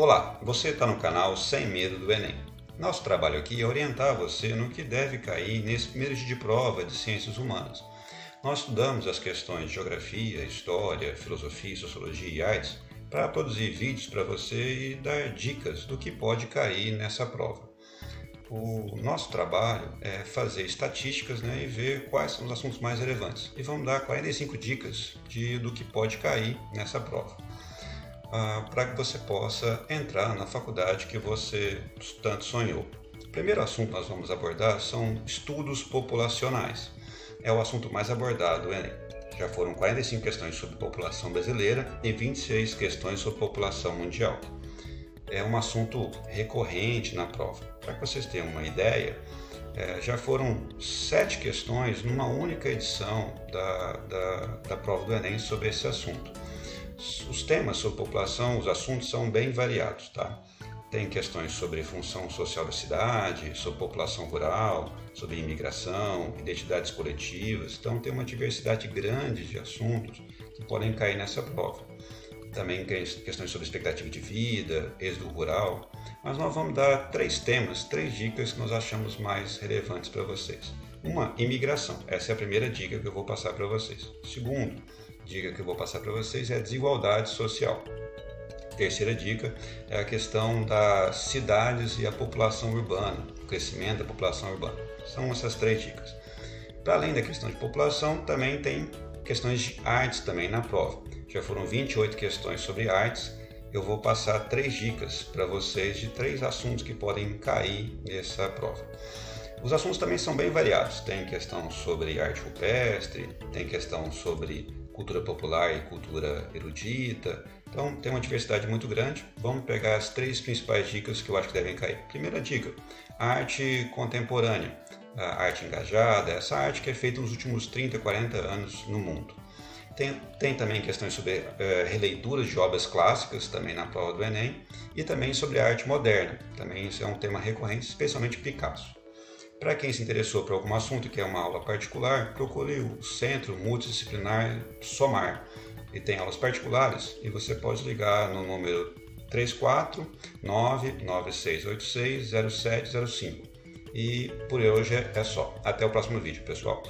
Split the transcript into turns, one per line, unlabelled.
Olá, você está no canal Sem Medo do Enem. Nosso trabalho aqui é orientar você no que deve cair nesse primeiro dia de prova de Ciências Humanas. Nós estudamos as questões de Geografia, História, Filosofia, Sociologia e Artes para produzir vídeos para você e dar dicas do que pode cair nessa prova. O nosso trabalho é fazer estatísticas né, e ver quais são os assuntos mais relevantes. E vamos dar 45 dicas de, do que pode cair nessa prova. Ah, para que você possa entrar na faculdade que você tanto sonhou. O primeiro assunto que nós vamos abordar são estudos populacionais. É o assunto mais abordado do Enem. Já foram 45 questões sobre população brasileira e 26 questões sobre população mundial é um assunto recorrente na prova. Para que vocês tenham uma ideia, é, já foram sete questões numa única edição da, da, da prova do Enem sobre esse assunto. Os temas sobre população, os assuntos são bem variados, tá? Tem questões sobre função social da cidade, sobre população rural, sobre imigração, identidades coletivas. Então, tem uma diversidade grande de assuntos que podem cair nessa prova também questões sobre expectativa de vida, êxodo rural, mas nós vamos dar três temas, três dicas que nós achamos mais relevantes para vocês. Uma, imigração. Essa é a primeira dica que eu vou passar para vocês. Segundo, dica que eu vou passar para vocês é desigualdade social. Terceira dica é a questão das cidades e a população urbana, o crescimento da população urbana. São essas três dicas. Para além da questão de população, também tem questões de artes também na prova. Já foram 28 questões sobre artes. Eu vou passar três dicas para vocês de três assuntos que podem cair nessa prova. Os assuntos também são bem variados. Tem questão sobre arte rupestre, tem questão sobre cultura popular e cultura erudita. Então tem uma diversidade muito grande. Vamos pegar as três principais dicas que eu acho que devem cair. Primeira dica: arte contemporânea, a arte engajada, essa arte que é feita nos últimos 30, 40 anos no mundo. Tem, tem também questões sobre uh, releituras de obras clássicas, também na prova do Enem, e também sobre arte moderna. Também isso é um tema recorrente, especialmente Picasso. Para quem se interessou por algum assunto e quer uma aula particular, procure o Centro Multidisciplinar SOMAR. E tem aulas particulares e você pode ligar no número 349-9686-0705. E por hoje é só. Até o próximo vídeo, pessoal.